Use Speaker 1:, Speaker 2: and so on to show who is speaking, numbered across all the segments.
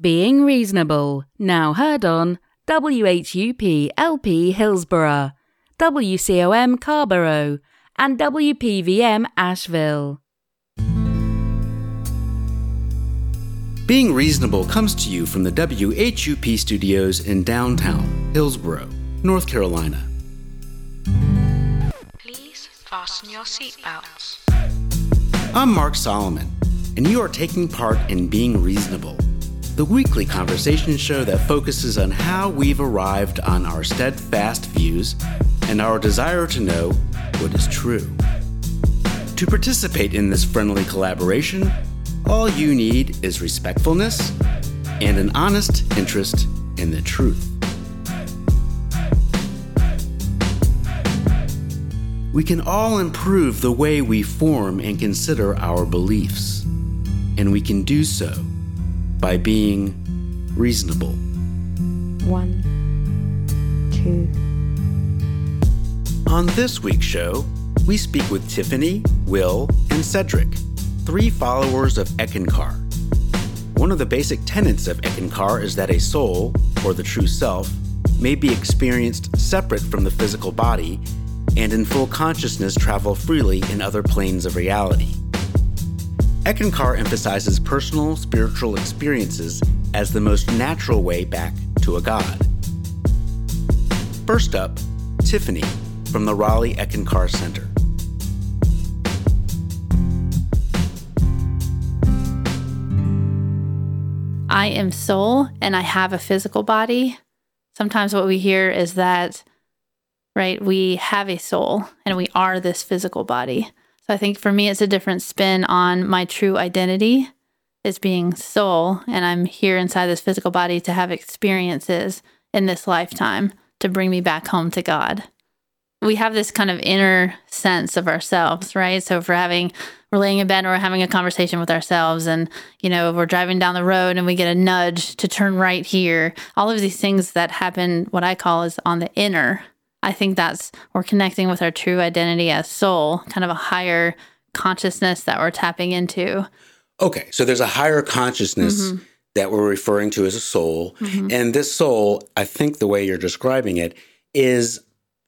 Speaker 1: Being Reasonable, now heard on WHUP LP Hillsborough, WCOM Carrboro, and WPVM Asheville.
Speaker 2: Being Reasonable comes to you from the WHUP studios in downtown Hillsborough, North Carolina.
Speaker 3: Please fasten your seatbelts.
Speaker 2: I'm Mark Solomon, and you are taking part in Being Reasonable, the weekly conversation show that focuses on how we've arrived on our steadfast views and our desire to know what is true. To participate in this friendly collaboration, all you need is respectfulness and an honest interest in the truth. We can all improve the way we form and consider our beliefs, and we can do so by being reasonable.
Speaker 4: One, two.
Speaker 2: On this week's show, we speak with Tiffany, Will, and Cedric, three followers of Eckankar. One of the basic tenets of Eckankar is that a soul, or the true self, may be experienced separate from the physical body and in full consciousness travel freely in other planes of reality. Eckankar emphasizes personal spiritual experiences as the most natural way back to a god. First up, Tiffany from the Raleigh Eckankar Center.
Speaker 4: I am soul and I have a physical body. Sometimes what we hear is that, right, we have a soul and we are this physical body. I think for me, it's a different spin on my true identity as being soul. And I'm here inside this physical body to have experiences in this lifetime to bring me back home to God. We have this kind of inner sense of ourselves, right? So if we're having we're laying in bed or we're having a conversation with ourselves and you know we're driving down the road and we get a nudge to turn right here all of these things that happen what i call is on the inner i think that's we're connecting with our true identity as soul kind of a higher consciousness that we're tapping into
Speaker 2: Okay, so there's a higher consciousness mm-hmm. that we're referring to as a soul. Mm-hmm. And this soul, I think the way you're describing it, is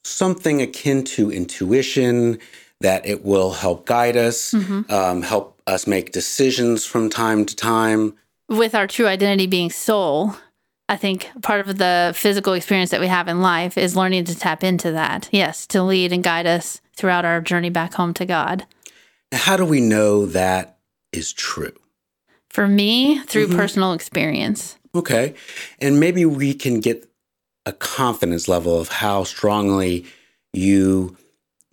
Speaker 2: something akin to intuition, that it will help guide us, mm-hmm. um, help us make decisions from time to time.
Speaker 4: with our true identity being soul, I think part of the physical experience that we have in life is learning to tap into that. Yes, to lead and guide us throughout our journey back home to God.
Speaker 2: How do we know that is true?
Speaker 4: For me, through mm-hmm. personal experience.
Speaker 2: Okay. And maybe we can get a confidence level of how strongly you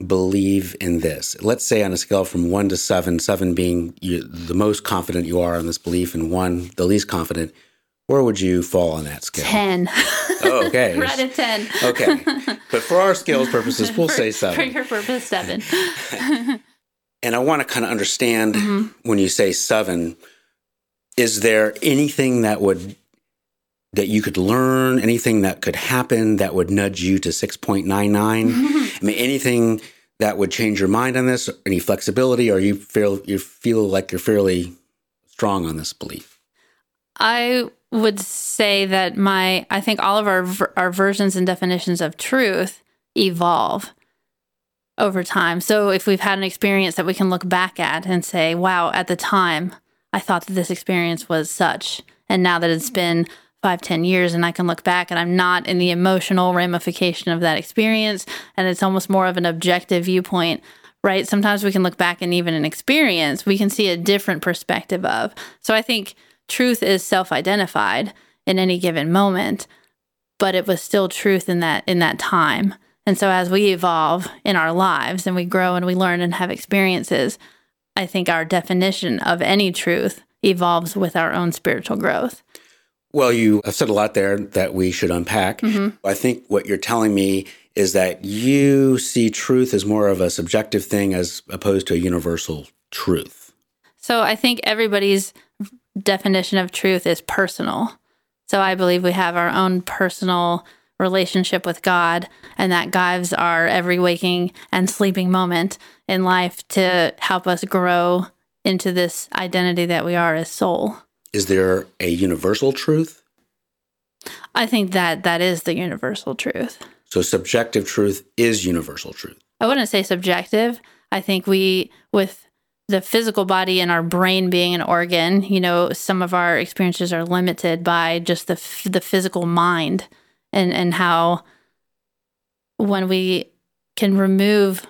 Speaker 2: believe in this. Let's say on a scale from one to seven, seven being you, the most confident you are in this belief, and one the least confident, where would you fall on that scale?
Speaker 4: 10.
Speaker 2: Oh, okay.
Speaker 4: right at 10.
Speaker 2: okay. But for our scales purposes, we'll
Speaker 4: For-
Speaker 2: say
Speaker 4: For your purpose, 7.
Speaker 2: And I want to kind of understand mm-hmm. when you say seven, is there anything that would that you could learn, anything that could happen that would nudge you to 6.99? Mm-hmm. I mean, anything that would change your mind on this, any flexibility, or you feel you feel like you're fairly strong on this belief?
Speaker 4: I would say that my I think all of our our versions and definitions of truth evolve over time. So if we've had an experience that we can look back at and say, "Wow, at the time I thought that this experience was such," and now that it's been five, ten years, and I can look back and I'm not in the emotional ramification of that experience, and it's almost more of an objective viewpoint. Right. Sometimes we can look back and even an experience, we can see a different perspective of. So I think truth is self-identified in any given moment but it was still truth in that in that time and so as we evolve in our lives and we grow and we learn and have experiences i think our definition of any truth evolves with our own spiritual growth
Speaker 2: Well, you have said a lot there that we should unpack. Mm-hmm. I think what you're telling me is that you see truth as more of a subjective thing as opposed to a universal truth.
Speaker 4: So I think everybody's definition of truth is personal. So I believe we have our own personal relationship with God, and that guides our every waking and sleeping moment in life to help us grow into this identity that we are as soul.
Speaker 2: is there a universal truth?
Speaker 4: I think that that is the universal truth.
Speaker 2: So subjective truth is universal truth.
Speaker 4: I wouldn't say subjective. I think we, with the physical body and our brain being an organ, you know, some of our experiences are limited by just the the physical mind, and and how when we can remove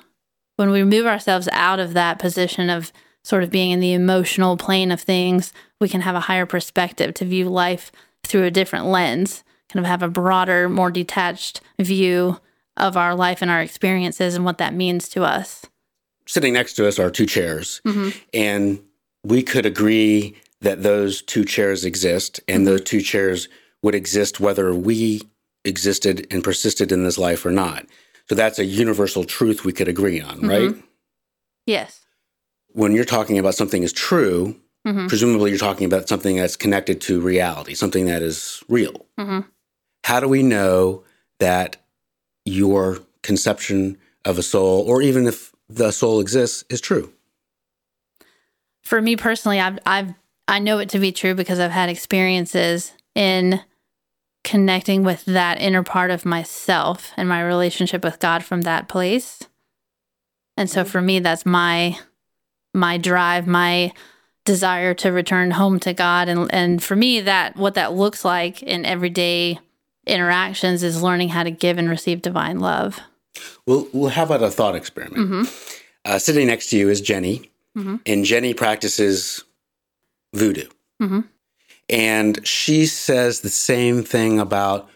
Speaker 4: when we remove ourselves out of that position of sort of being in the emotional plane of things, we can have a higher perspective to view life through a different lens, kind of have a broader, more detached view of our life and our experiences and what that means to us.
Speaker 2: Sitting next to us are two chairs, mm-hmm. and we could agree that those two chairs exist, and those two chairs would exist whether we existed and persisted in this life or not. So that's a universal truth we could agree on, mm-hmm. right?
Speaker 4: Yes.
Speaker 2: When you're talking about something is true, mm-hmm. presumably you're talking about something that's connected to reality, something that is real.
Speaker 4: Mhm.
Speaker 2: How do we know that your conception of a soul, or even if the soul exists, is true?
Speaker 4: For me personally, I've I've I know it to be true because I've had experiences in connecting with that inner part of myself and my relationship with God from that place. And so for me that's my my drive, my desire to return home to God and and for me that what that looks like in everyday interactions is learning how to give and receive divine love.
Speaker 2: Well, well how about a thought experiment? Uh, sitting next to you is Jenny, and Jenny practices voodoo.
Speaker 4: Mhm.
Speaker 2: And she says the same thing about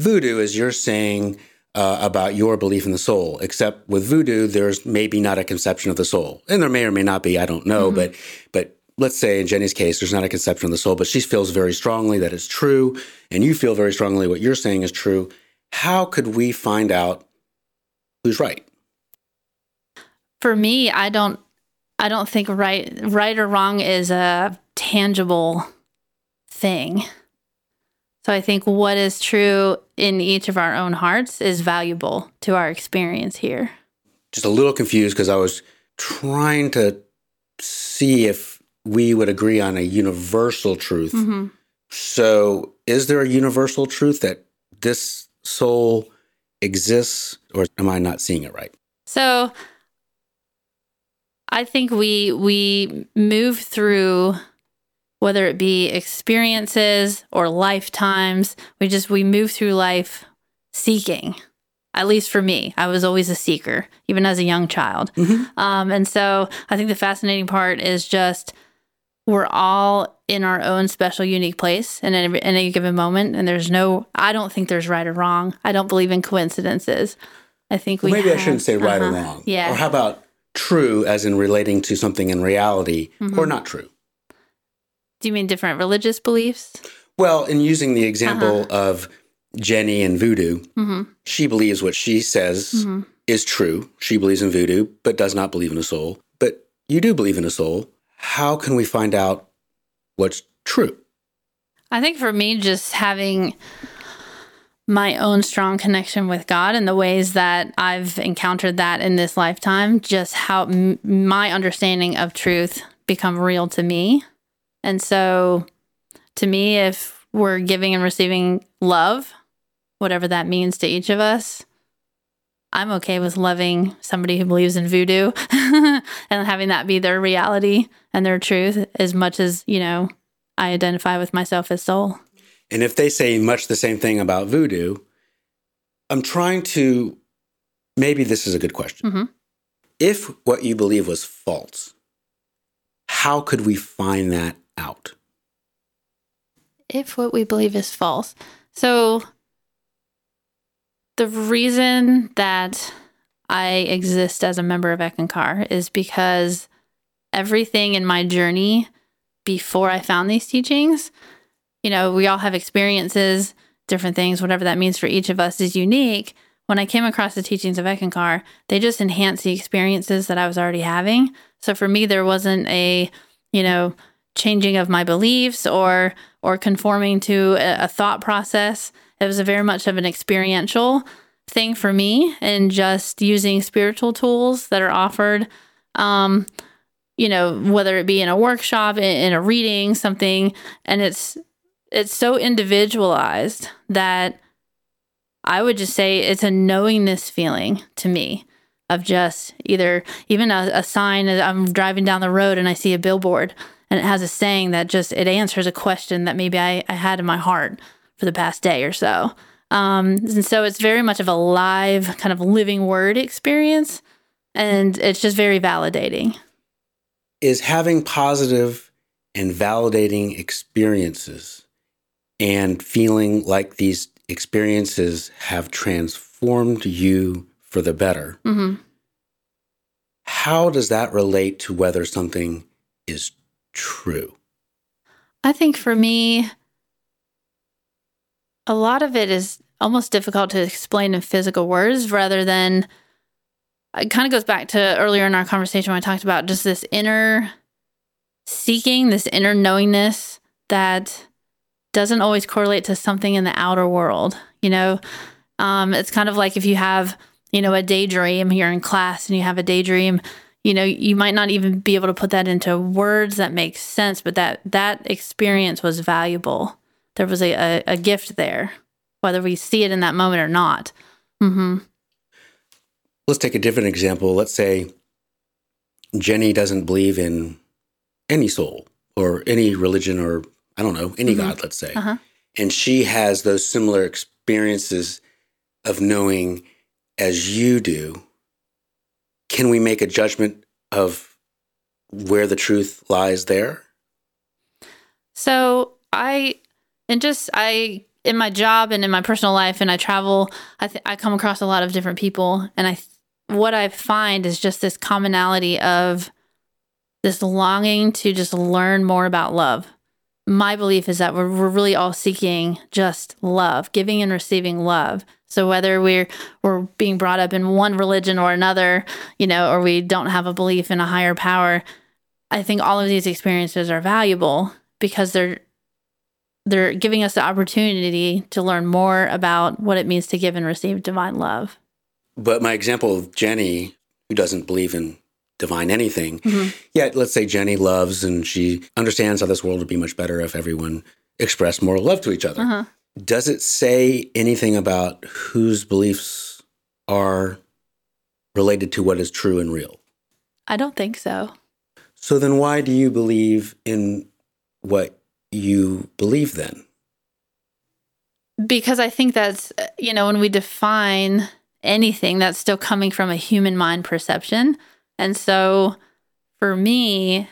Speaker 2: voodoo as you're saying uh, about your belief in the soul, except with voodoo, there's maybe not a conception of the soul. And there may or may not be, I don't know. But, but let's say in Jenny's case, there's not a conception of the soul, but she feels very strongly that it's true. And you feel very strongly what you're saying is true. How could we find out who's right?
Speaker 4: for me i don't i don't think right right or wrong is a tangible thing so i think what is true in each of our own hearts is valuable to our experience here
Speaker 2: just a little confused because I was trying to see if we would agree on a universal truth. Mm-hmm. So, is there a universal truth that this soul exists, or am I not seeing it right?
Speaker 4: so i think we we move through whether it be experiences or lifetimes we just we move through life seeking at least for me. I was always a seeker even as a young child. Um, and so i think the fascinating part is just we're all in our own special unique place in any, in any given moment and there's no i don't think there's right or wrong i don't believe in coincidences i think we
Speaker 2: Well, maybe I shouldn't say right or
Speaker 4: uh-huh.
Speaker 2: wrong.
Speaker 4: yeah
Speaker 2: Or how about true, as in relating to something in reality,
Speaker 4: Mm-hmm.
Speaker 2: or not true?
Speaker 4: do you mean different religious beliefs
Speaker 2: Well, in using the example
Speaker 4: Uh-huh.
Speaker 2: of Jenny and voodoo,
Speaker 4: Mm-hmm.
Speaker 2: she believes what she says is true. She believes in voodoo, but does not believe in a soul. But you do believe in a soul. How can we find out what's true?
Speaker 4: I think for me, just having my own strong connection with God and the ways that I've encountered that in this lifetime, just how m- my understanding of truth become real to me. And so, to me, if we're giving and receiving love, whatever that means to each of us, I'm okay with loving somebody who believes in voodoo and having that be their reality and their truth as much as, you know, I identify with myself as soul.
Speaker 2: And if they say much the same thing about voodoo, I'm trying to maybe this is a good question.
Speaker 4: Mhm.
Speaker 2: If what you believe was false, how could we find that out?
Speaker 4: If what we believe is false. So, the reason that I exist as a member of Eckankar is because everything in my journey before I found these teachings, you know, we all have experiences, different things, whatever that means for each of us is unique. When I came across the teachings of Eckankar, they just enhanced the experiences that I was already having. So for me, there wasn't a, you know, changing of my beliefs or or conforming to a, a thought process. It was a very much of an experiential thing for me and just using spiritual tools that are offered um, you know, whether it be in a workshop, in, a reading, something, and it's it's so individualized that I would just say it's a knowingness feeling to me of just either even a, a sign I'm driving down the road and I see a billboard and it has a saying that just it answers a question that maybe I, I had in my heart for the past day or so. Um, and so it's very much of a live kind of living word experience and it's just very validating.
Speaker 2: Is having positive and validating experiences and feeling like these experiences have transformed you for the better.
Speaker 4: Mm-hmm.
Speaker 2: How does that relate to whether something is true?
Speaker 4: I think for me, a lot of it is almost difficult to explain in physical words rather than it kind of goes back to earlier in our conversation when I talked about just this inner seeking, this inner knowingness that doesn't always correlate to something in the outer world. You know, um, it's kind of like if you have, you know, a daydream, you're in class and you have a daydream, you know, you might not even be able to put that into words that make sense, but that that experience was valuable. There was a, a, a gift there, whether we see it in that moment or not. Mm-hmm.
Speaker 2: Let's take a different example. Let's say Jenny doesn't believe in any soul or any religion or I don't know, any mm-hmm. God, let's say.
Speaker 4: Uh-huh.
Speaker 2: And she has those similar experiences of knowing as you do. Can we make a judgment of where the truth lies there?
Speaker 4: So I, and just I, in my job and in my personal life, and I travel, I, th- I come across a lot of different people. And I, what I find is just this commonality of this longing to just learn more about love my belief is that we're, we're really all seeking just love, giving and receiving love. So whether we're we're being brought up in one religion or another, you know, or we don't have a belief in a higher power, I think all of these experiences are valuable because they're they're giving us the opportunity to learn more about what it means to give and receive divine love.
Speaker 2: But my example of Jenny, who doesn't believe in divine anything. Mm-hmm. Yet, let's say Jenny loves and she understands how this world would be much better if everyone expressed more love to each other.
Speaker 4: Uh-huh.
Speaker 2: Does it say anything about whose beliefs are related to what is true and real?
Speaker 4: I don't think so.
Speaker 2: So then, why do you believe in what you believe then?
Speaker 4: Because I think that's, you know, when we define anything, that's still coming from a human mind perception. And so for me,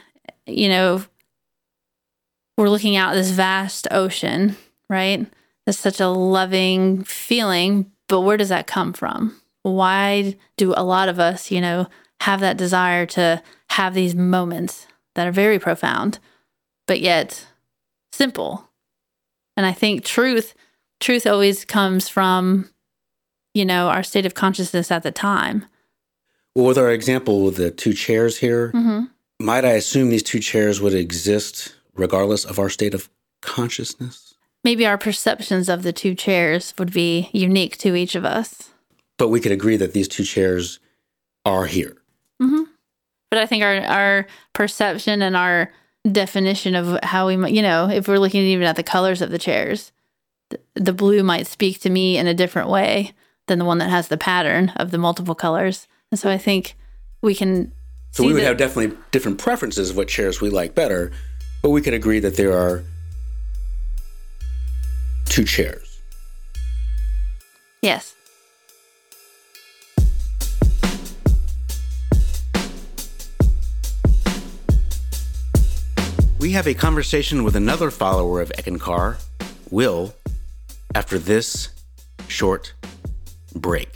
Speaker 4: you know, we're looking out this vast ocean, right? It's such a loving feeling, but where does that come from? Why do a lot of us, you know, have that desire to have these moments that are very profound, but yet simple? And I think truth, truth always comes from, you know, our state of consciousness at the time.
Speaker 2: Well, with our example with the two chairs here,
Speaker 4: mm-hmm.
Speaker 2: might I assume these two chairs would exist regardless of our state of consciousness?
Speaker 4: Maybe our perceptions of the two chairs would be unique to each of us.
Speaker 2: But we could agree that these two chairs are here.
Speaker 4: Mm-hmm. But I think our our perception and our definition of how we, might, you know, if we're looking even at the colors of the chairs, the, the blue might speak to me in a different way than the one that has the pattern of the multiple colors. And so I think we can.
Speaker 2: So we would that- have definitely different preferences of what chairs we like better, but we could agree that there are two chairs.
Speaker 4: Yes.
Speaker 2: We have a conversation with another follower of Eckankar, Will, after this short break.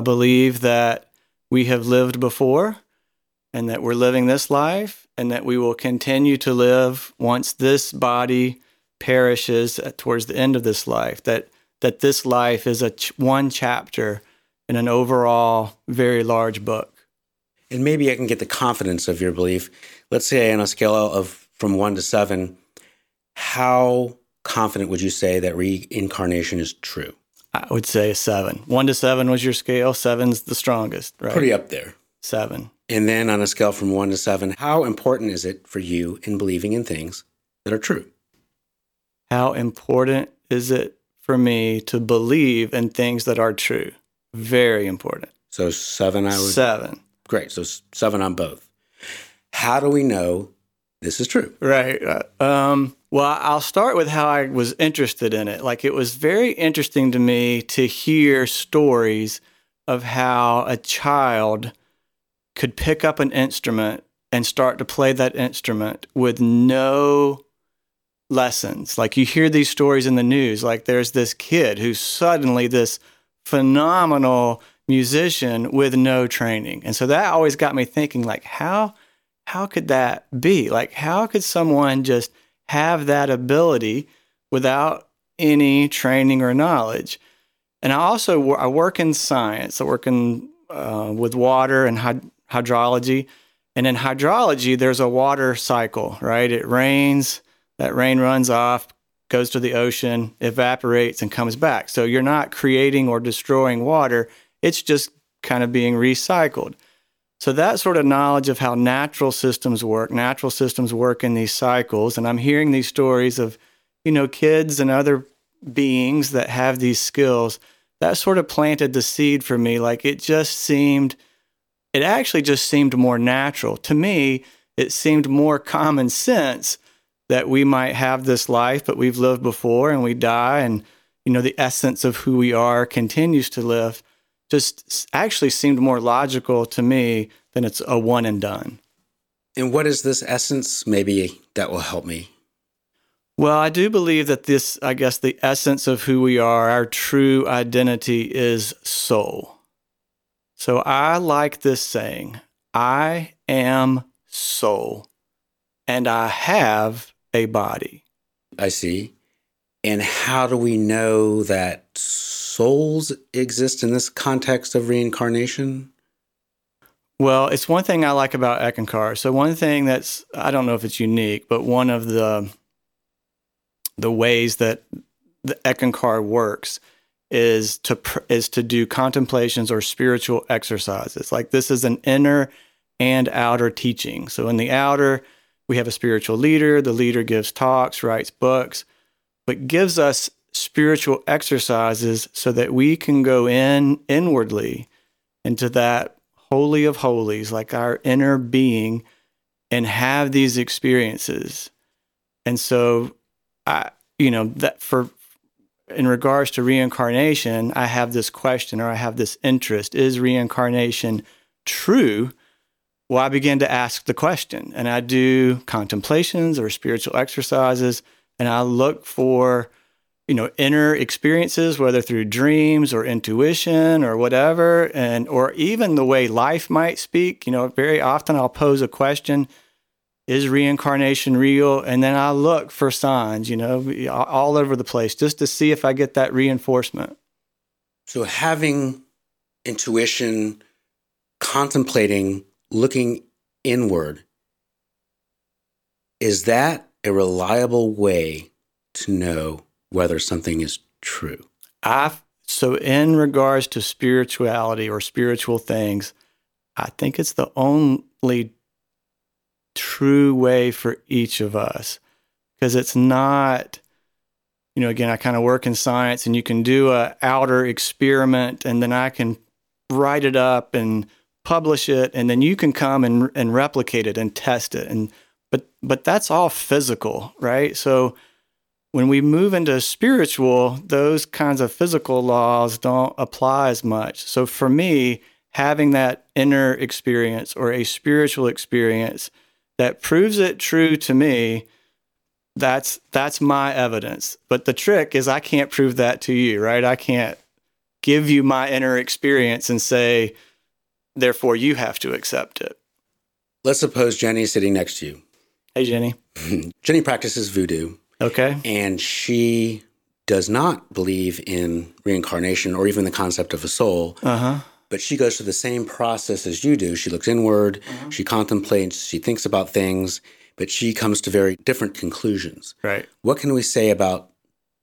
Speaker 5: I believe that we have lived before and that we're living this life and that we will continue to live once this body perishes towards the end of this life that that this life is a ch- one chapter in an overall very large book.
Speaker 2: And maybe i can get the confidence of your belief. Let's say on a scale of from 1 to 7 how confident would you say that reincarnation is true
Speaker 5: i would say a 7 1 to 7 was your scale Seven's the strongest right
Speaker 2: pretty up there
Speaker 5: 7
Speaker 2: and then on a scale from 1 to 7 how important is it for you in believing in things that are true
Speaker 5: how important is it for me to believe in things that are true? Very important.
Speaker 2: So seven, I would.
Speaker 5: Seven.
Speaker 2: Great. So seven on both. How do we know this is true?
Speaker 5: Right. Um, well, I'll start with how I was interested in it. Like, it was very interesting to me to hear stories of how a child could pick up an instrument and start to play that instrument with no lessons. Like you hear these stories in the news, like there's this kid who's suddenly this phenomenal musician with no training. And so that always got me thinking like how how could that be? Like how could someone just have that ability without any training or knowledge? And I also I work in science. I work in uh, with water and hyd- hydrology. And in hydrology, there's a water cycle, right? It rains, that rain runs off, goes to the ocean, evaporates, and comes back. So you're not creating or destroying water, it's just kind of being recycled. So that sort of knowledge of how natural systems work, natural systems work in these cycles, and I'm hearing these stories of, you know, kids and other beings that have these skills. That sort of planted the seed for me. Like it just seemed, it actually just seemed more natural. To me, it seemed more common sense that we might have this life, but we've lived before and we die, and you know the essence of who we are continues to live. Just actually seemed more logical to me than it's a one and done.
Speaker 2: And what is this essence? Maybe that will help me.
Speaker 5: Well, I do believe that this, I guess, the essence of who we are, our true identity is soul. So I like this saying I am soul, and I have a body.
Speaker 2: I see. And how do we know that souls exist in this context of reincarnation?
Speaker 5: Well, it's one thing I like about Eckankar. So one thing that's I don't know if it's unique, but one of the the ways that the Eckankar works is to is to do contemplations or spiritual exercises. Like this is an inner and outer teaching. So in the outer, we have a spiritual leader. The leader gives talks, writes books, but gives us spiritual exercises so that we can go in inwardly into that holy of holies, like our inner being, and have these experiences. And so, I, you know, that for in regards to reincarnation, I have this question or I have this interest: Is reincarnation true? well, I begin to ask the question and I do contemplations or spiritual exercises and I look for, you know, inner experiences, whether through dreams or intuition or whatever, and or even the way life might speak. You know, very often I'll pose a question, is reincarnation real? And then I look for signs, you know, all over the place just to see if I get that reinforcement.
Speaker 2: So having intuition, contemplating looking inward, is that a reliable way to know whether something is true?
Speaker 5: I so in regards to spirituality or spiritual things, I think it's the only true way for each of us because it's not you know again I kind of work in science and you can do a outer experiment and then I can write it up and publish it, and then you can come and and replicate it and test it. And but but that's all physical, right? So when we move into spiritual, those kinds of physical laws don't apply as much. So for me, having that inner experience or a spiritual experience that proves it true to me, that's that's my evidence. But the trick is I can't prove that to you, right? I can't give you my inner experience and say, therefore you have to accept it.
Speaker 2: Let's suppose Jenny is sitting next to you.
Speaker 5: Hey, Jenny.
Speaker 2: Jenny practices voodoo
Speaker 5: Okay.
Speaker 2: and she does not believe in reincarnation or even the concept of a soul,
Speaker 5: Uh huh.
Speaker 2: but she goes through the same process as you do. She looks inward, she contemplates, she thinks about things, but she comes to very different conclusions.
Speaker 5: Right.
Speaker 2: What can we say about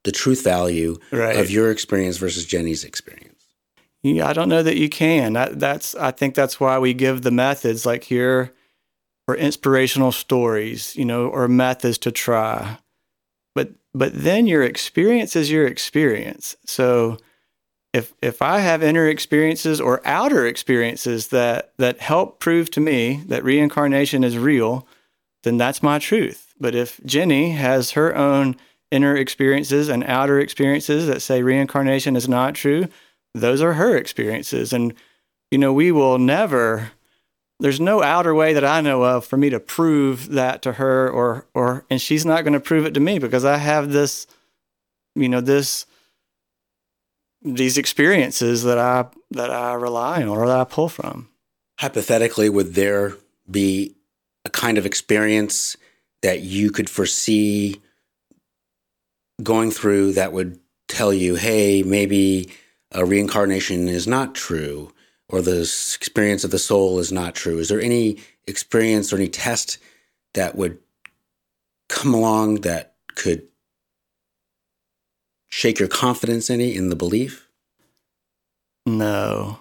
Speaker 2: the truth value
Speaker 5: Right.
Speaker 2: of your experience versus Jenny's experience?
Speaker 5: Yeah, I don't know that you can. That, that's I think that's why we give the methods like here or inspirational stories, you know, or methods to try. But but then your experience is your experience. So if if I have inner experiences or outer experiences that that help prove to me that reincarnation is real, then that's my truth. But if Jenny has her own inner experiences and outer experiences that say reincarnation is not true, those are her experiences. And, you know, we will never, there's no outer way that I know of for me to prove that to her or, or, and she's not going to prove it to me because I have this, you know, this, these experiences that I, that I rely on or that I pull from.
Speaker 2: Hypothetically, would there be a kind of experience that you could foresee going through that would tell you, hey, maybe a reincarnation is not true or the experience of the soul is not true? Is there any experience or any test that would come along that could shake your confidence any in the belief?
Speaker 5: No.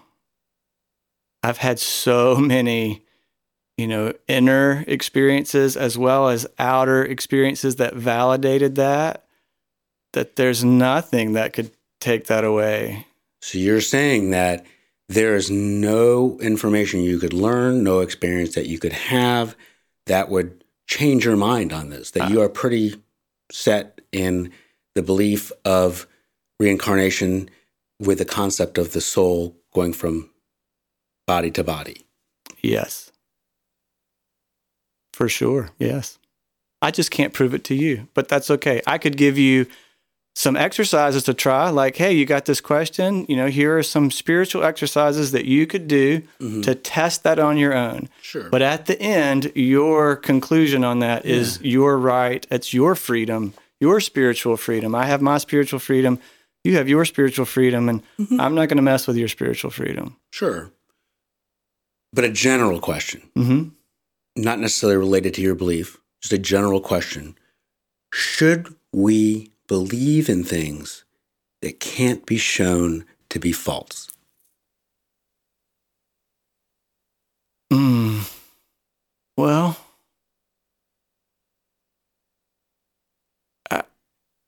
Speaker 5: I've had so many, you know, inner experiences as well as outer experiences that validated that, that there's nothing that could take that away.
Speaker 2: So you're saying that there is no information you could learn, no experience that you could have that would change your mind on this, that ah. you are pretty set in the belief of reincarnation with the concept of the soul going from body to body.
Speaker 5: Yes. For sure. Yes. I just can't prove it to you, but that's okay. I could give you some exercises to try. Like, hey, you got this question. You know, here are some spiritual exercises that you could do to test that on your own.
Speaker 2: Sure.
Speaker 5: But at the end, your conclusion on that is your right. It's your freedom, your spiritual freedom. I have my spiritual freedom. You have your spiritual freedom, and I'm not going to mess with your spiritual freedom.
Speaker 2: sure. But a general question,
Speaker 5: hmm
Speaker 2: not necessarily related to your belief, just a general question. Should we believe in things that can't be shown to be false?
Speaker 5: Mm. Well, I,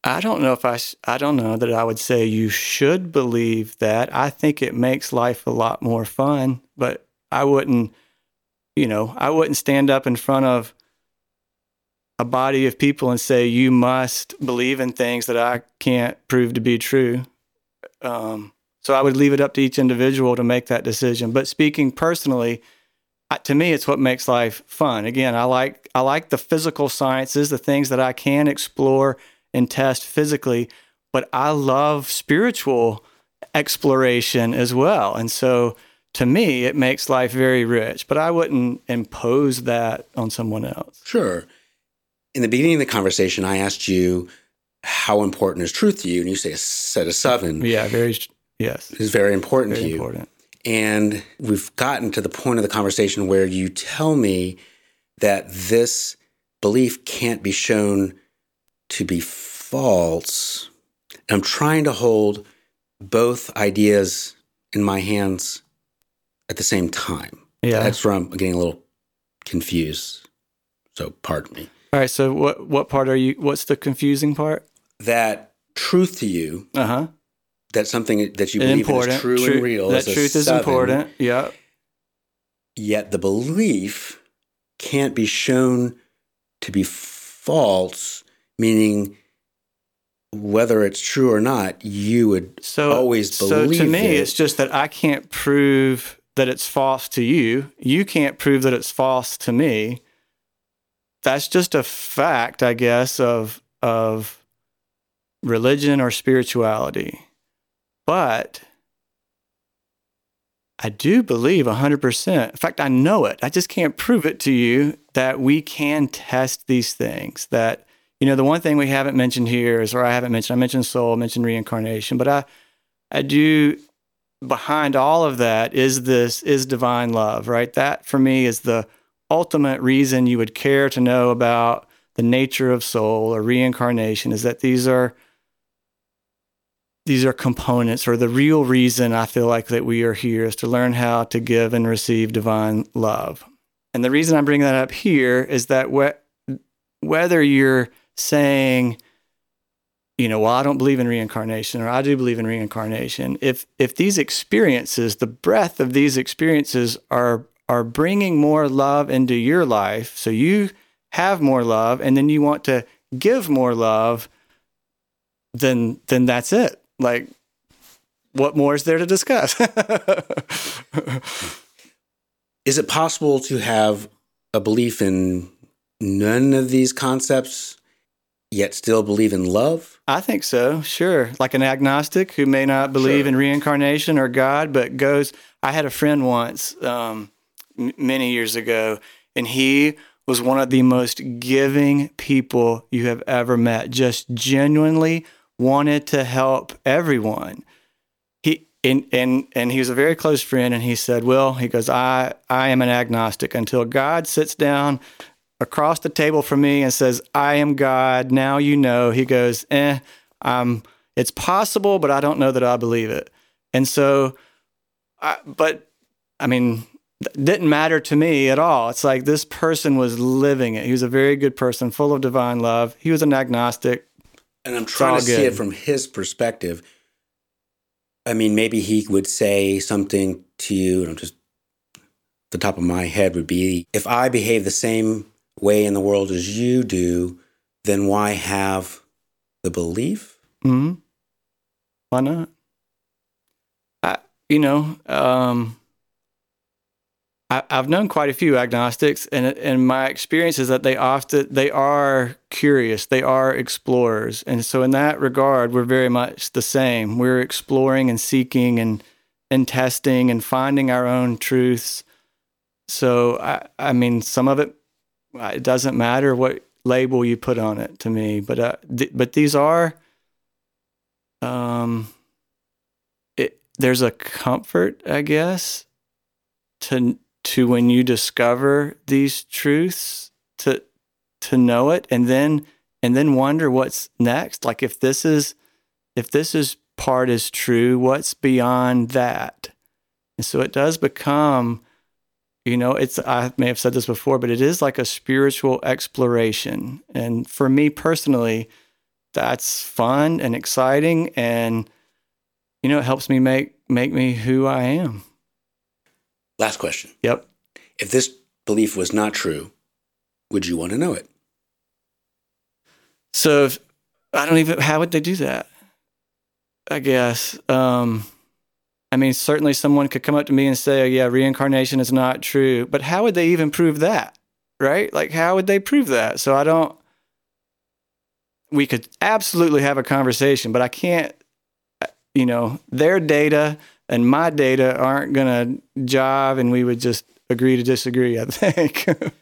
Speaker 5: I don't know if I, I don't know that I would say you should believe that. I think it makes life a lot more fun, but I wouldn't, you know, I wouldn't stand up in front of a body of people and say, you must believe in things that I can't prove to be true. Um, so I would leave it up to each individual to make that decision. But speaking personally, to me it's what makes life fun again i like i like the physical sciences the things that i can explore and test physically but i love spiritual exploration as well and so to me it makes life very rich but i wouldn't impose that on someone else
Speaker 2: Sure. In the beginning of the conversation, I asked you how important is truth to you, and you say a set of seven
Speaker 5: yeah very yes
Speaker 2: is very important to you.
Speaker 5: important
Speaker 2: And we've gotten to the point of the conversation where you tell me that this belief can't be shown to be false. I'm trying to hold both ideas in my hands at the same time.
Speaker 5: yeah
Speaker 2: That's where I'm getting a little confused. So pardon me.
Speaker 5: All right so what what part are you what's the confusing part
Speaker 2: That truth to you,
Speaker 5: uh-huh
Speaker 2: that something that you believe
Speaker 5: important
Speaker 2: is true
Speaker 5: Tru-
Speaker 2: and real.
Speaker 5: that truth is
Speaker 2: seven,
Speaker 5: important yeah
Speaker 2: Yet the belief can't be shown to be false, meaning whether it's true or not, you would
Speaker 5: so
Speaker 2: always believe.
Speaker 5: so to me
Speaker 2: it.
Speaker 5: it's just that i can't prove that it's false to you you can't prove that it's false to me that's just a fact i guess of of religion or spirituality but I do believe 100%. In fact, I know it. I just can't prove it to you that we can test these things. That, you know, the one thing we haven't mentioned here is, or I haven't mentioned, I mentioned soul, I mentioned reincarnation, but I, I do, behind all of that is this, is divine love, right? That for me is the ultimate reason you would care to know about the nature of soul or reincarnation is that these are these are components or the real reason I feel like that we are here is to learn how to give and receive divine love. And the reason I'm bringing that up here is that wh- whether you're saying, you know, well, I don't believe in reincarnation or I do believe in reincarnation, if if these experiences, the breadth of these experiences are are bringing more love into your life, so you have more love and then you want to give more love, then then that's it like what more is there to discuss?
Speaker 2: is it possible to have a belief in none of these concepts yet still believe in love?
Speaker 5: I think so, sure. Like an agnostic who may not believe sure. in reincarnation or God, but goes. I had a friend once, um, many years ago, and he was one of the most giving people you have ever met. Just genuinely wanted to help everyone. He and and and he was a very close friend, and he said, "Well, he goes, I I am an agnostic until God sits down." Across the table from me and says, "I am God." Now you know. He goes, "Eh, um, it's possible, but I don't know that I believe it." And so, I, but I mean, didn't matter to me at all. It's like this person was living it. He was a very good person, full of divine love. He was an agnostic,
Speaker 2: and I'm trying to good. see it from his perspective. I mean, maybe he would say something to you, and I'm just the top of my head would be if I behave the same way in the world as you do, then why have the belief?
Speaker 5: Hmm. Why not? I, you know, um, I, have known quite a few agnostics, and and my experience is that they often they are curious, they are explorers, and so in that regard, we're very much the same. We're exploring and seeking and and testing and finding our own truths. So I, I mean, some of it it doesn't matter what label you put on it to me, but uh, th- but these are um, it, there's a comfort, I guess, to to when you discover these truths to to know it and then and then wonder what's next. Like if this is if this is part is true what's beyond that? And so it does become you know it's i may have said this before but it is like a spiritual exploration. And for me personally that's fun and exciting and you know it helps me make make me who i am
Speaker 2: Last question.
Speaker 5: Yep.
Speaker 2: If this belief was not true, would you want to know it?
Speaker 5: So if, I don't even, how would they do that? I guess. Um, I mean, certainly someone could come up to me and say, oh, yeah, reincarnation is not true. But how would they even prove that? Right? Like, how would they prove that? So I don't, we could absolutely have a conversation, but I can't, you know, their data, and my data aren't going to jive and we would just agree to disagree i think.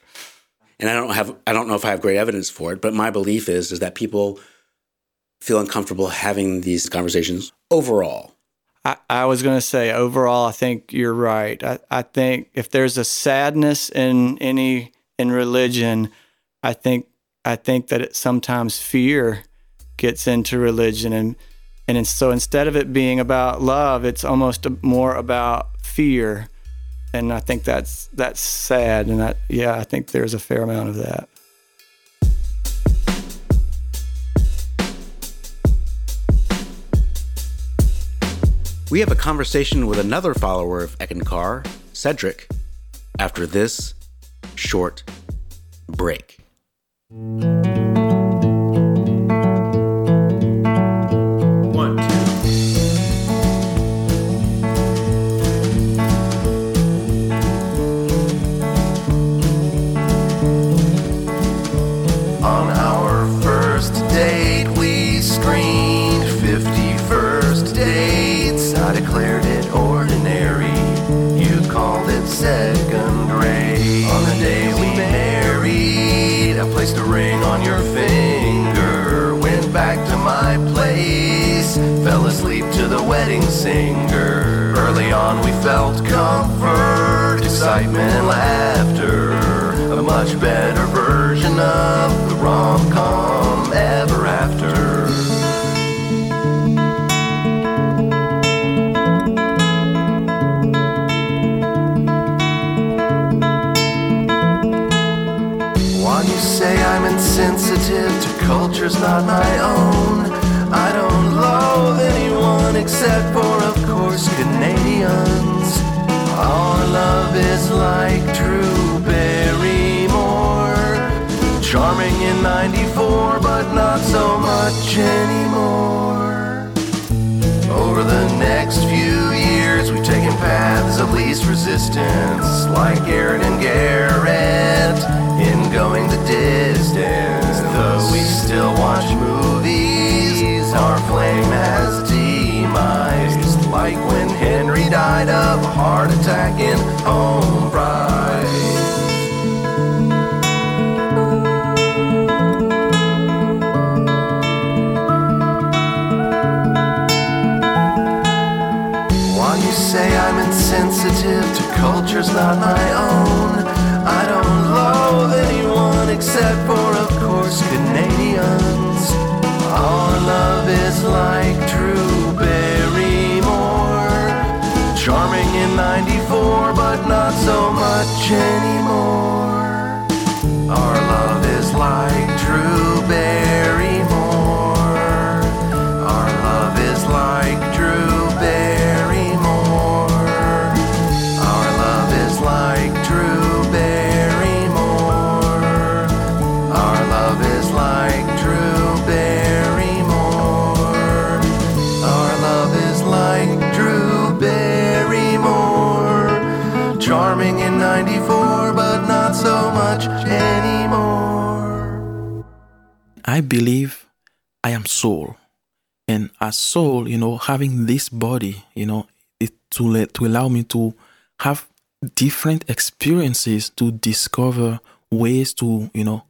Speaker 2: And i don't have i don't know if i have great evidence for it but my belief is is that people feel uncomfortable having these conversations overall.
Speaker 5: I, I was going to say overall i think you're right. I, I think if there's a sadness in any in religion i think i think that it sometimes fear gets into religion and and so instead of it being about love, it's almost more about fear. And I think that's that's sad. And that yeah, I think there's a fair amount of that.
Speaker 2: We have a conversation with another follower of Eckankar, Cedric, after this short break.
Speaker 6: Cultures not my own? I don't love anyone except for, of course, Canadians. Our love is like Drew Barrymore, charming in '94, but not so much anymore. Our love is like Drew Barrymore.
Speaker 7: I believe I am soul. And as soul, you know, having this body, you know, it to let to allow me to have different experiences to discover ways to, you know,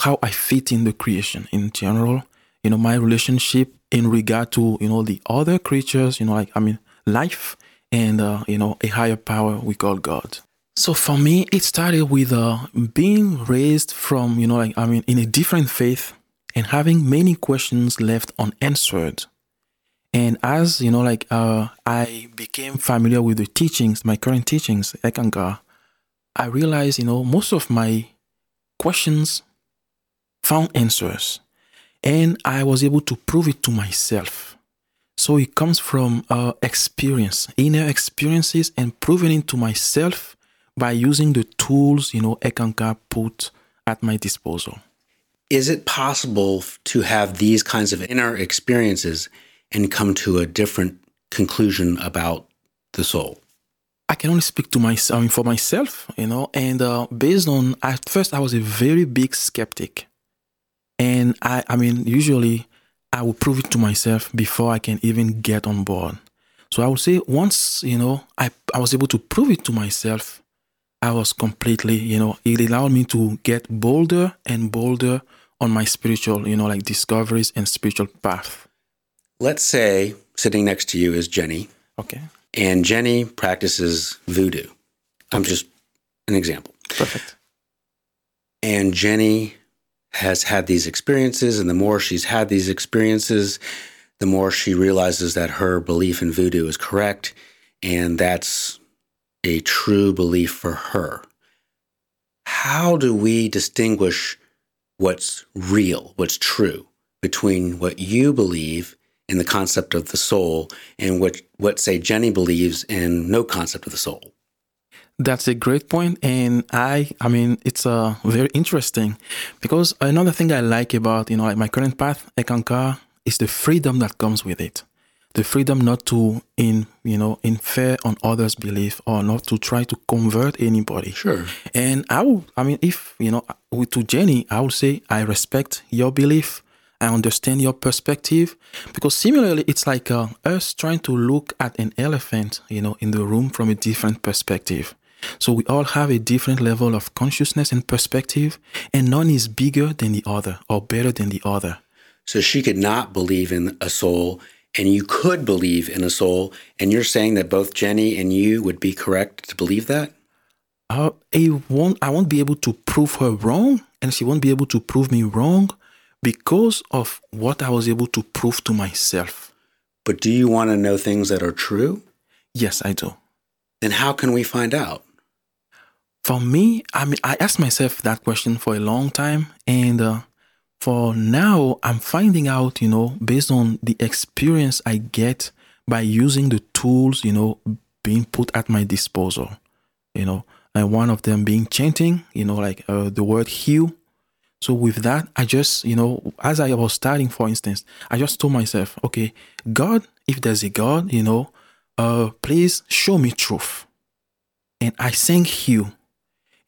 Speaker 7: how I fit in the creation in general, you know, my relationship in regard to, you know, the other creatures, you know, like I mean life and uh, you know, a higher power we call God. So for me, it started with uh, being raised from, you know, like, I mean, in a different faith and having many questions left unanswered. And as, you know, like, uh, I became familiar with the teachings, my current teachings, Eckankar, I realized, you know, most of my questions found answers. And I was able to prove it to myself. So it comes from uh, experience, inner experiences, and proving it to myself by using the tools, you know, Eckankar put at my disposal.
Speaker 2: Is it possible to have these kinds of inner experiences and come to a different conclusion about the soul?
Speaker 7: I can only speak to myself, I mean, for myself, you know, and uh, based on, at first, I was a very big skeptic. And I, I mean, usually I will prove it to myself before I can even get on board. So I would say once, you know, I, I was able to prove it to myself, I was completely, you know, it allowed me to get bolder and bolder on my spiritual, you know, like discoveries and spiritual path.
Speaker 2: Let's say sitting next to you is Jenny,
Speaker 7: Okay.
Speaker 2: and Jenny practices voodoo. I'm just an example.
Speaker 7: Perfect.
Speaker 2: And Jenny has had these experiences, and the more she's had these experiences, the more she realizes that her belief in voodoo is correct, and that's a true belief for her. How do we distinguish what's real, what's true, between what you believe in the concept of the soul and what, what say, Jenny believes in no concept of the soul?
Speaker 7: That's a great point, and I, I mean, it's uh, very interesting because another thing I like about you know like my current path, Eckankar, is the freedom that comes with it. The freedom not to in you know infer on others' belief or not to try to convert anybody.
Speaker 2: Sure.
Speaker 7: And I will, I mean, if you know, with to Jenny, I would say I respect your belief. I understand your perspective because similarly, it's like uh, us trying to look at an elephant, you know, in the room from a different perspective. So we all have a different level of consciousness and perspective, and none is bigger than the other or better than the other.
Speaker 2: So she could not believe in a soul and you could believe in a soul, and you're saying that both Jenny and you would be correct to believe that?
Speaker 7: Uh, I won't. I won't be able to prove her wrong, and she won't be able to prove me wrong because of what I was able to prove to myself.
Speaker 2: But do you want to know things that are true?
Speaker 7: Yes, I do.
Speaker 2: Then how can we find out?
Speaker 7: For me, I mean, I asked myself that question for a long time, and uh, for now, I'm finding out, you know, based on the experience I get by using the tools, you know, being put at my disposal, you know, and one of them being chanting, you know, like uh, the word heal. So with that, I just, you know, as I was starting, for instance, I just told myself, okay, God, if there's a God, you know, uh, please show me truth. And I sang heal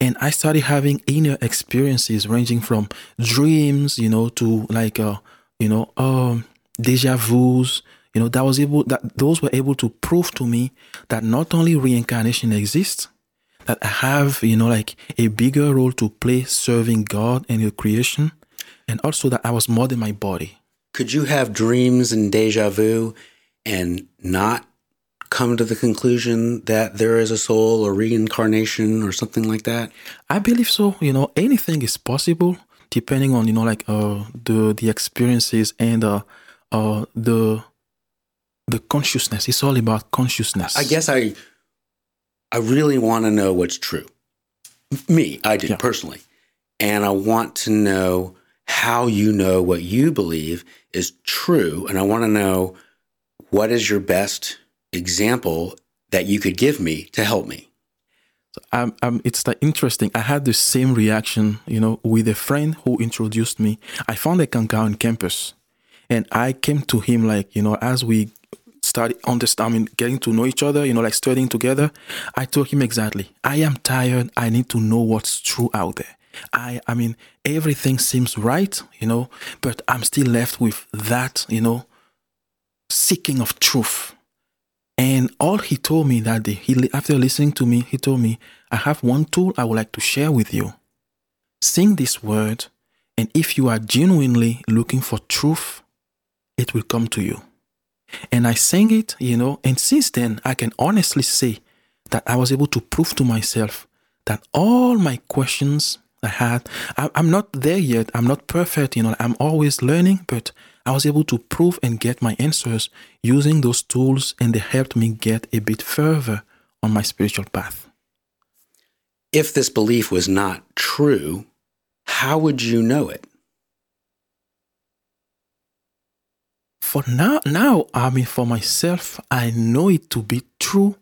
Speaker 7: and I started having inner experiences ranging from dreams, you know, to like uh, you know, um, deja vu's. You know, that was able that those were able to prove to me that not only reincarnation exists, that I have, you know, like a bigger role to play serving God and the creation, and also that I was more than my body.
Speaker 2: Could you have dreams and deja vu and not come to the conclusion that there is a soul or reincarnation or something like that?
Speaker 7: I believe so. You know, anything is possible depending on you know like uh the the experiences and uh uh the the consciousness. It's all about consciousness.
Speaker 2: I guess I I really want to know what's true. Me, I do
Speaker 7: Yeah.
Speaker 2: personally. And I want to know how you know what you believe is true and I want to know what is your best example that you could give me to help me.
Speaker 7: um, um, it's like interesting. I had the same reaction, you know, with a friend who introduced me. I found Eckankar on campus, and I came to him like, you know, as we started understanding, getting to know each other, you know, like studying together. I told him exactly, I am tired. I need to know what's true out there. I, I mean, everything seems right, you know, but I'm still left with that, you know, seeking of truth. And all he told me that day, he, after listening to me, he told me, I have one tool I would like to share with you. Sing this word, and if you are genuinely looking for truth, it will come to you. And I sang it, you know, and since then, I can honestly say that I was able to prove to myself that all my questions I had, I, I'm not there yet. I'm not perfect, you know, I'm always learning, but I was able to prove and get my answers using those tools, and they helped me get a bit further on my spiritual path.
Speaker 2: If this belief was not true, how would you know it?
Speaker 7: For now, now, I mean, for myself, I know it to be true.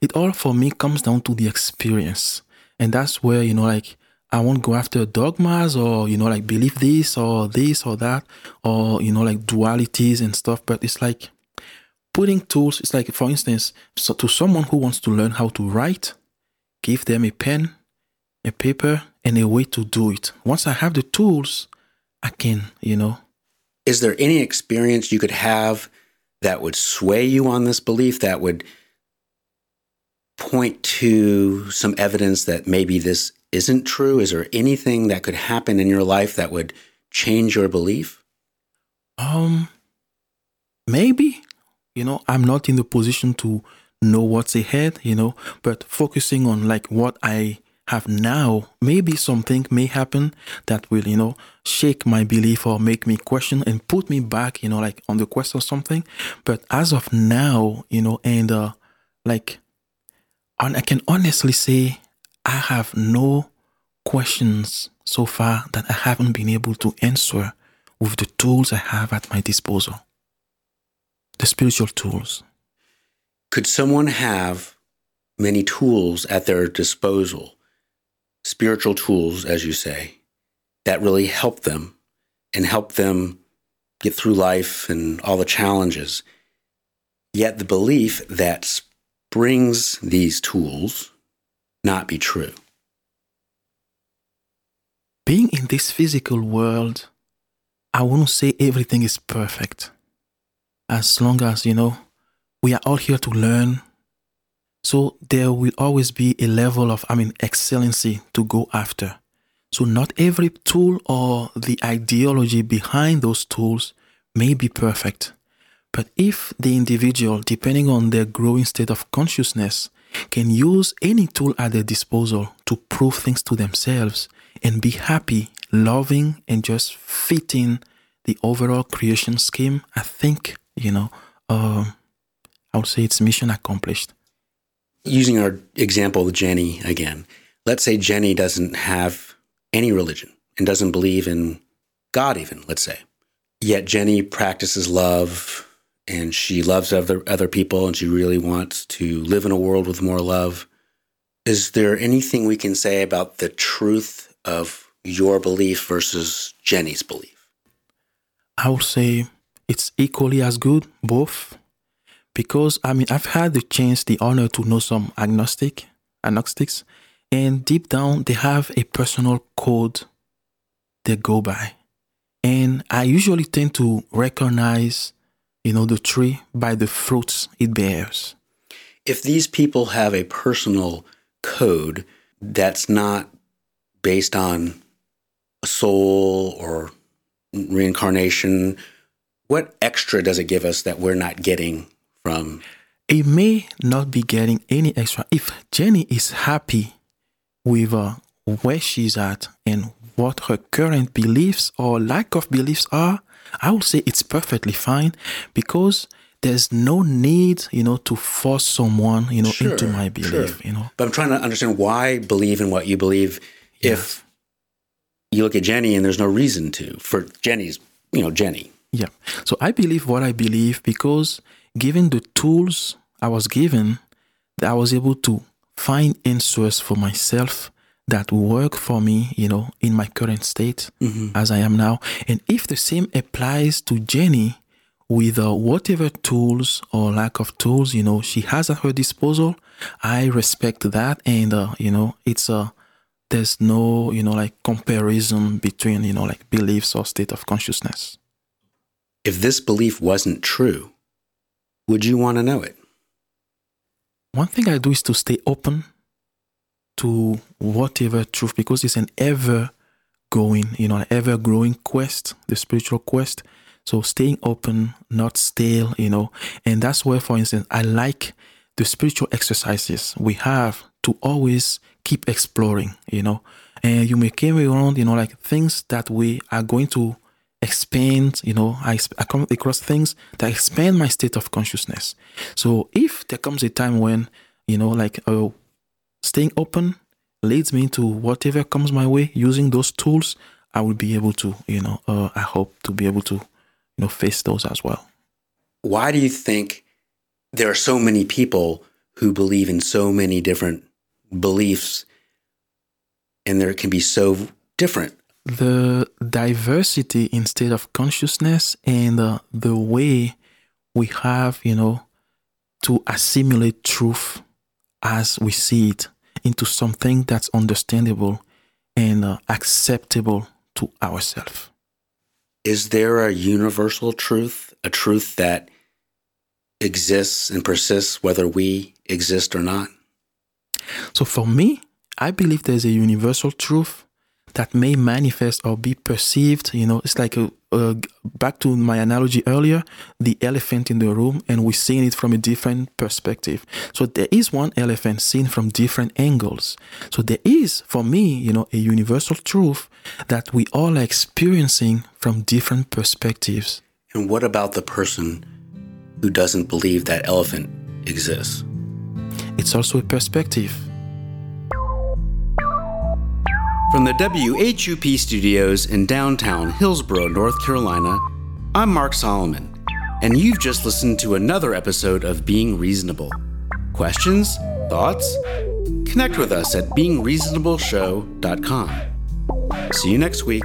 Speaker 7: It all for me comes down to the experience. And that's where, you know, like, I won't go after dogmas or, you know, like believe this or this or that or, you know, like dualities and stuff. But it's like putting tools, it's like, for instance, so to someone who wants to learn how to write, give them a pen, a paper, and a way to do it. Once I have the tools, I can, you know,
Speaker 2: Is there any experience you could have that would sway you on this belief, that would point to some evidence that maybe this isn't true? Is there anything that could happen in your life that would change your belief?
Speaker 7: Um, maybe, you know, I'm not in the position to know what's ahead, you know, but focusing on like what I have now, maybe something may happen that will, you know, shake my belief or make me question and put me back, you know, like on the quest or something. But as of now, you know, and uh, like, and I can honestly say I have no questions so far that I haven't been able to answer with the tools I have at my disposal. The spiritual tools.
Speaker 2: Could someone have many tools at their disposal, spiritual tools, as you say, that really help them and help them get through life and all the challenges? Yet the belief that brings these tools not be true.
Speaker 7: Being in this physical world, I wouldn't say everything is perfect. As long as, you know, we are all here to learn. So there will always be a level of, I mean, excellency to go after. So not every tool or the ideology behind those tools may be perfect. But if the individual, depending on their growing state of consciousness, can use any tool at their disposal to prove things to themselves and be happy, loving, and just fitting the overall creation scheme, I think, you know, um, I would say it's mission accomplished.
Speaker 2: Using our example with Jenny again, let's say Jenny doesn't have any religion and doesn't believe in God, even, let's say. Yet Jenny practices love and she loves other, other people and she really wants to live in a world with more love. Is there anything we can say about the truth of your belief versus Jenny's belief?
Speaker 7: I would say it's equally as good, both. Because I mean I've had the chance, the honor to know some agnostic agnostics, and deep down they have a personal code they go by. And I usually tend to recognize, you know, the tree by the fruits it bears.
Speaker 2: If these people have a personal code that's not based on a soul or reincarnation, what extra does it give us that we're not getting from?
Speaker 7: It may not be getting any extra. If Jenny is happy with uh, where she's at and what her current beliefs or lack of beliefs are, I would say it's perfectly fine because there's no need, you know, to force someone, you know,
Speaker 2: Sure,
Speaker 7: into my belief,
Speaker 2: sure.
Speaker 7: you know.
Speaker 2: But I'm trying to understand why believe in what you believe if you look at Jenny and there's no reason to for Jenny's, you know, Jenny.
Speaker 7: Yeah. So I believe what I believe because given the tools I was given, I was able to find answers for myself that work for me, you know, in my current state as I am now. And if the same applies to Jenny with uh, whatever tools or lack of tools, you know, she has at her disposal, I respect that. And, uh, you know, it's a, there's no, you know, like comparison between, you know, like beliefs or state of consciousness.
Speaker 2: If this belief wasn't true, would you want to know it?
Speaker 7: one thing I do is to stay open to whatever truth because it's an ever going, you know, ever growing quest, the spiritual quest. So staying open, not stale, you know, and that's where, for instance, I like the spiritual exercises we have to always keep exploring, you know, and you may carry around, you know, like things that we are going to expand, you know, I, I come across things that expand my state of consciousness. So if there comes a time when, you know, like uh, staying open leads me to whatever comes my way using those tools, I will be able to, you know, uh, I hope to be able to, you know, face those as well.
Speaker 2: Why do you think there are so many people who believe in so many different beliefs and there can be so different?
Speaker 7: the diversity in state of consciousness and uh, the way we have, you know, to assimilate truth as we see it into something that's understandable and uh, acceptable to ourselves.
Speaker 2: Is there a universal truth, a truth that exists and persists whether we exist or not?
Speaker 7: So for me, I believe there's a universal truth that may manifest or be perceived. You know, it's like a, Uh, a, back to my analogy earlier, the elephant in the room, and we're seeing it from a different perspective. So there is one elephant seen from different angles. So there is, for me, you know, a universal truth that we all are experiencing from different perspectives.
Speaker 2: And what about the person who doesn't believe that elephant exists?
Speaker 7: It's also a perspective.
Speaker 2: From the WHUP studios in downtown Hillsborough, North Carolina, I'm Mark Solomon, and you've just listened to another episode of Being Reasonable. Questions? Thoughts? Connect with us at beingreasonableshow.com. See you next week.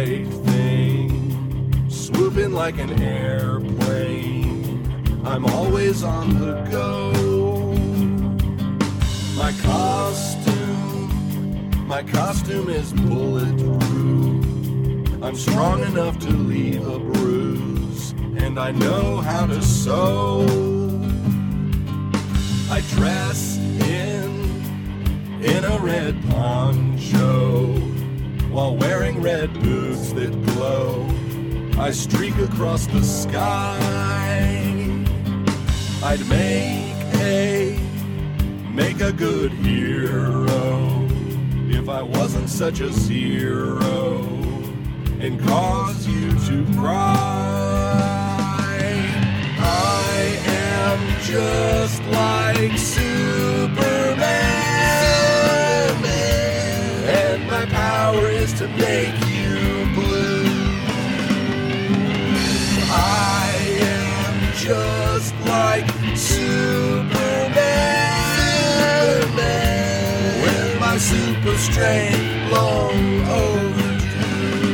Speaker 8: Right thing, swooping like an airplane. I'm always on the go. My costume, my costume is bulletproof. I'm strong enough to leave a bruise, and I know how to sew. I dress in in a red poncho while wearing red boots that glow. I streak across the sky. I'd make a make a good hero if I wasn't such a zero and cause you to cry. I am just like Superman, power is to make you blue. I am just like Superman. Superman. With my super strength long
Speaker 9: overdue.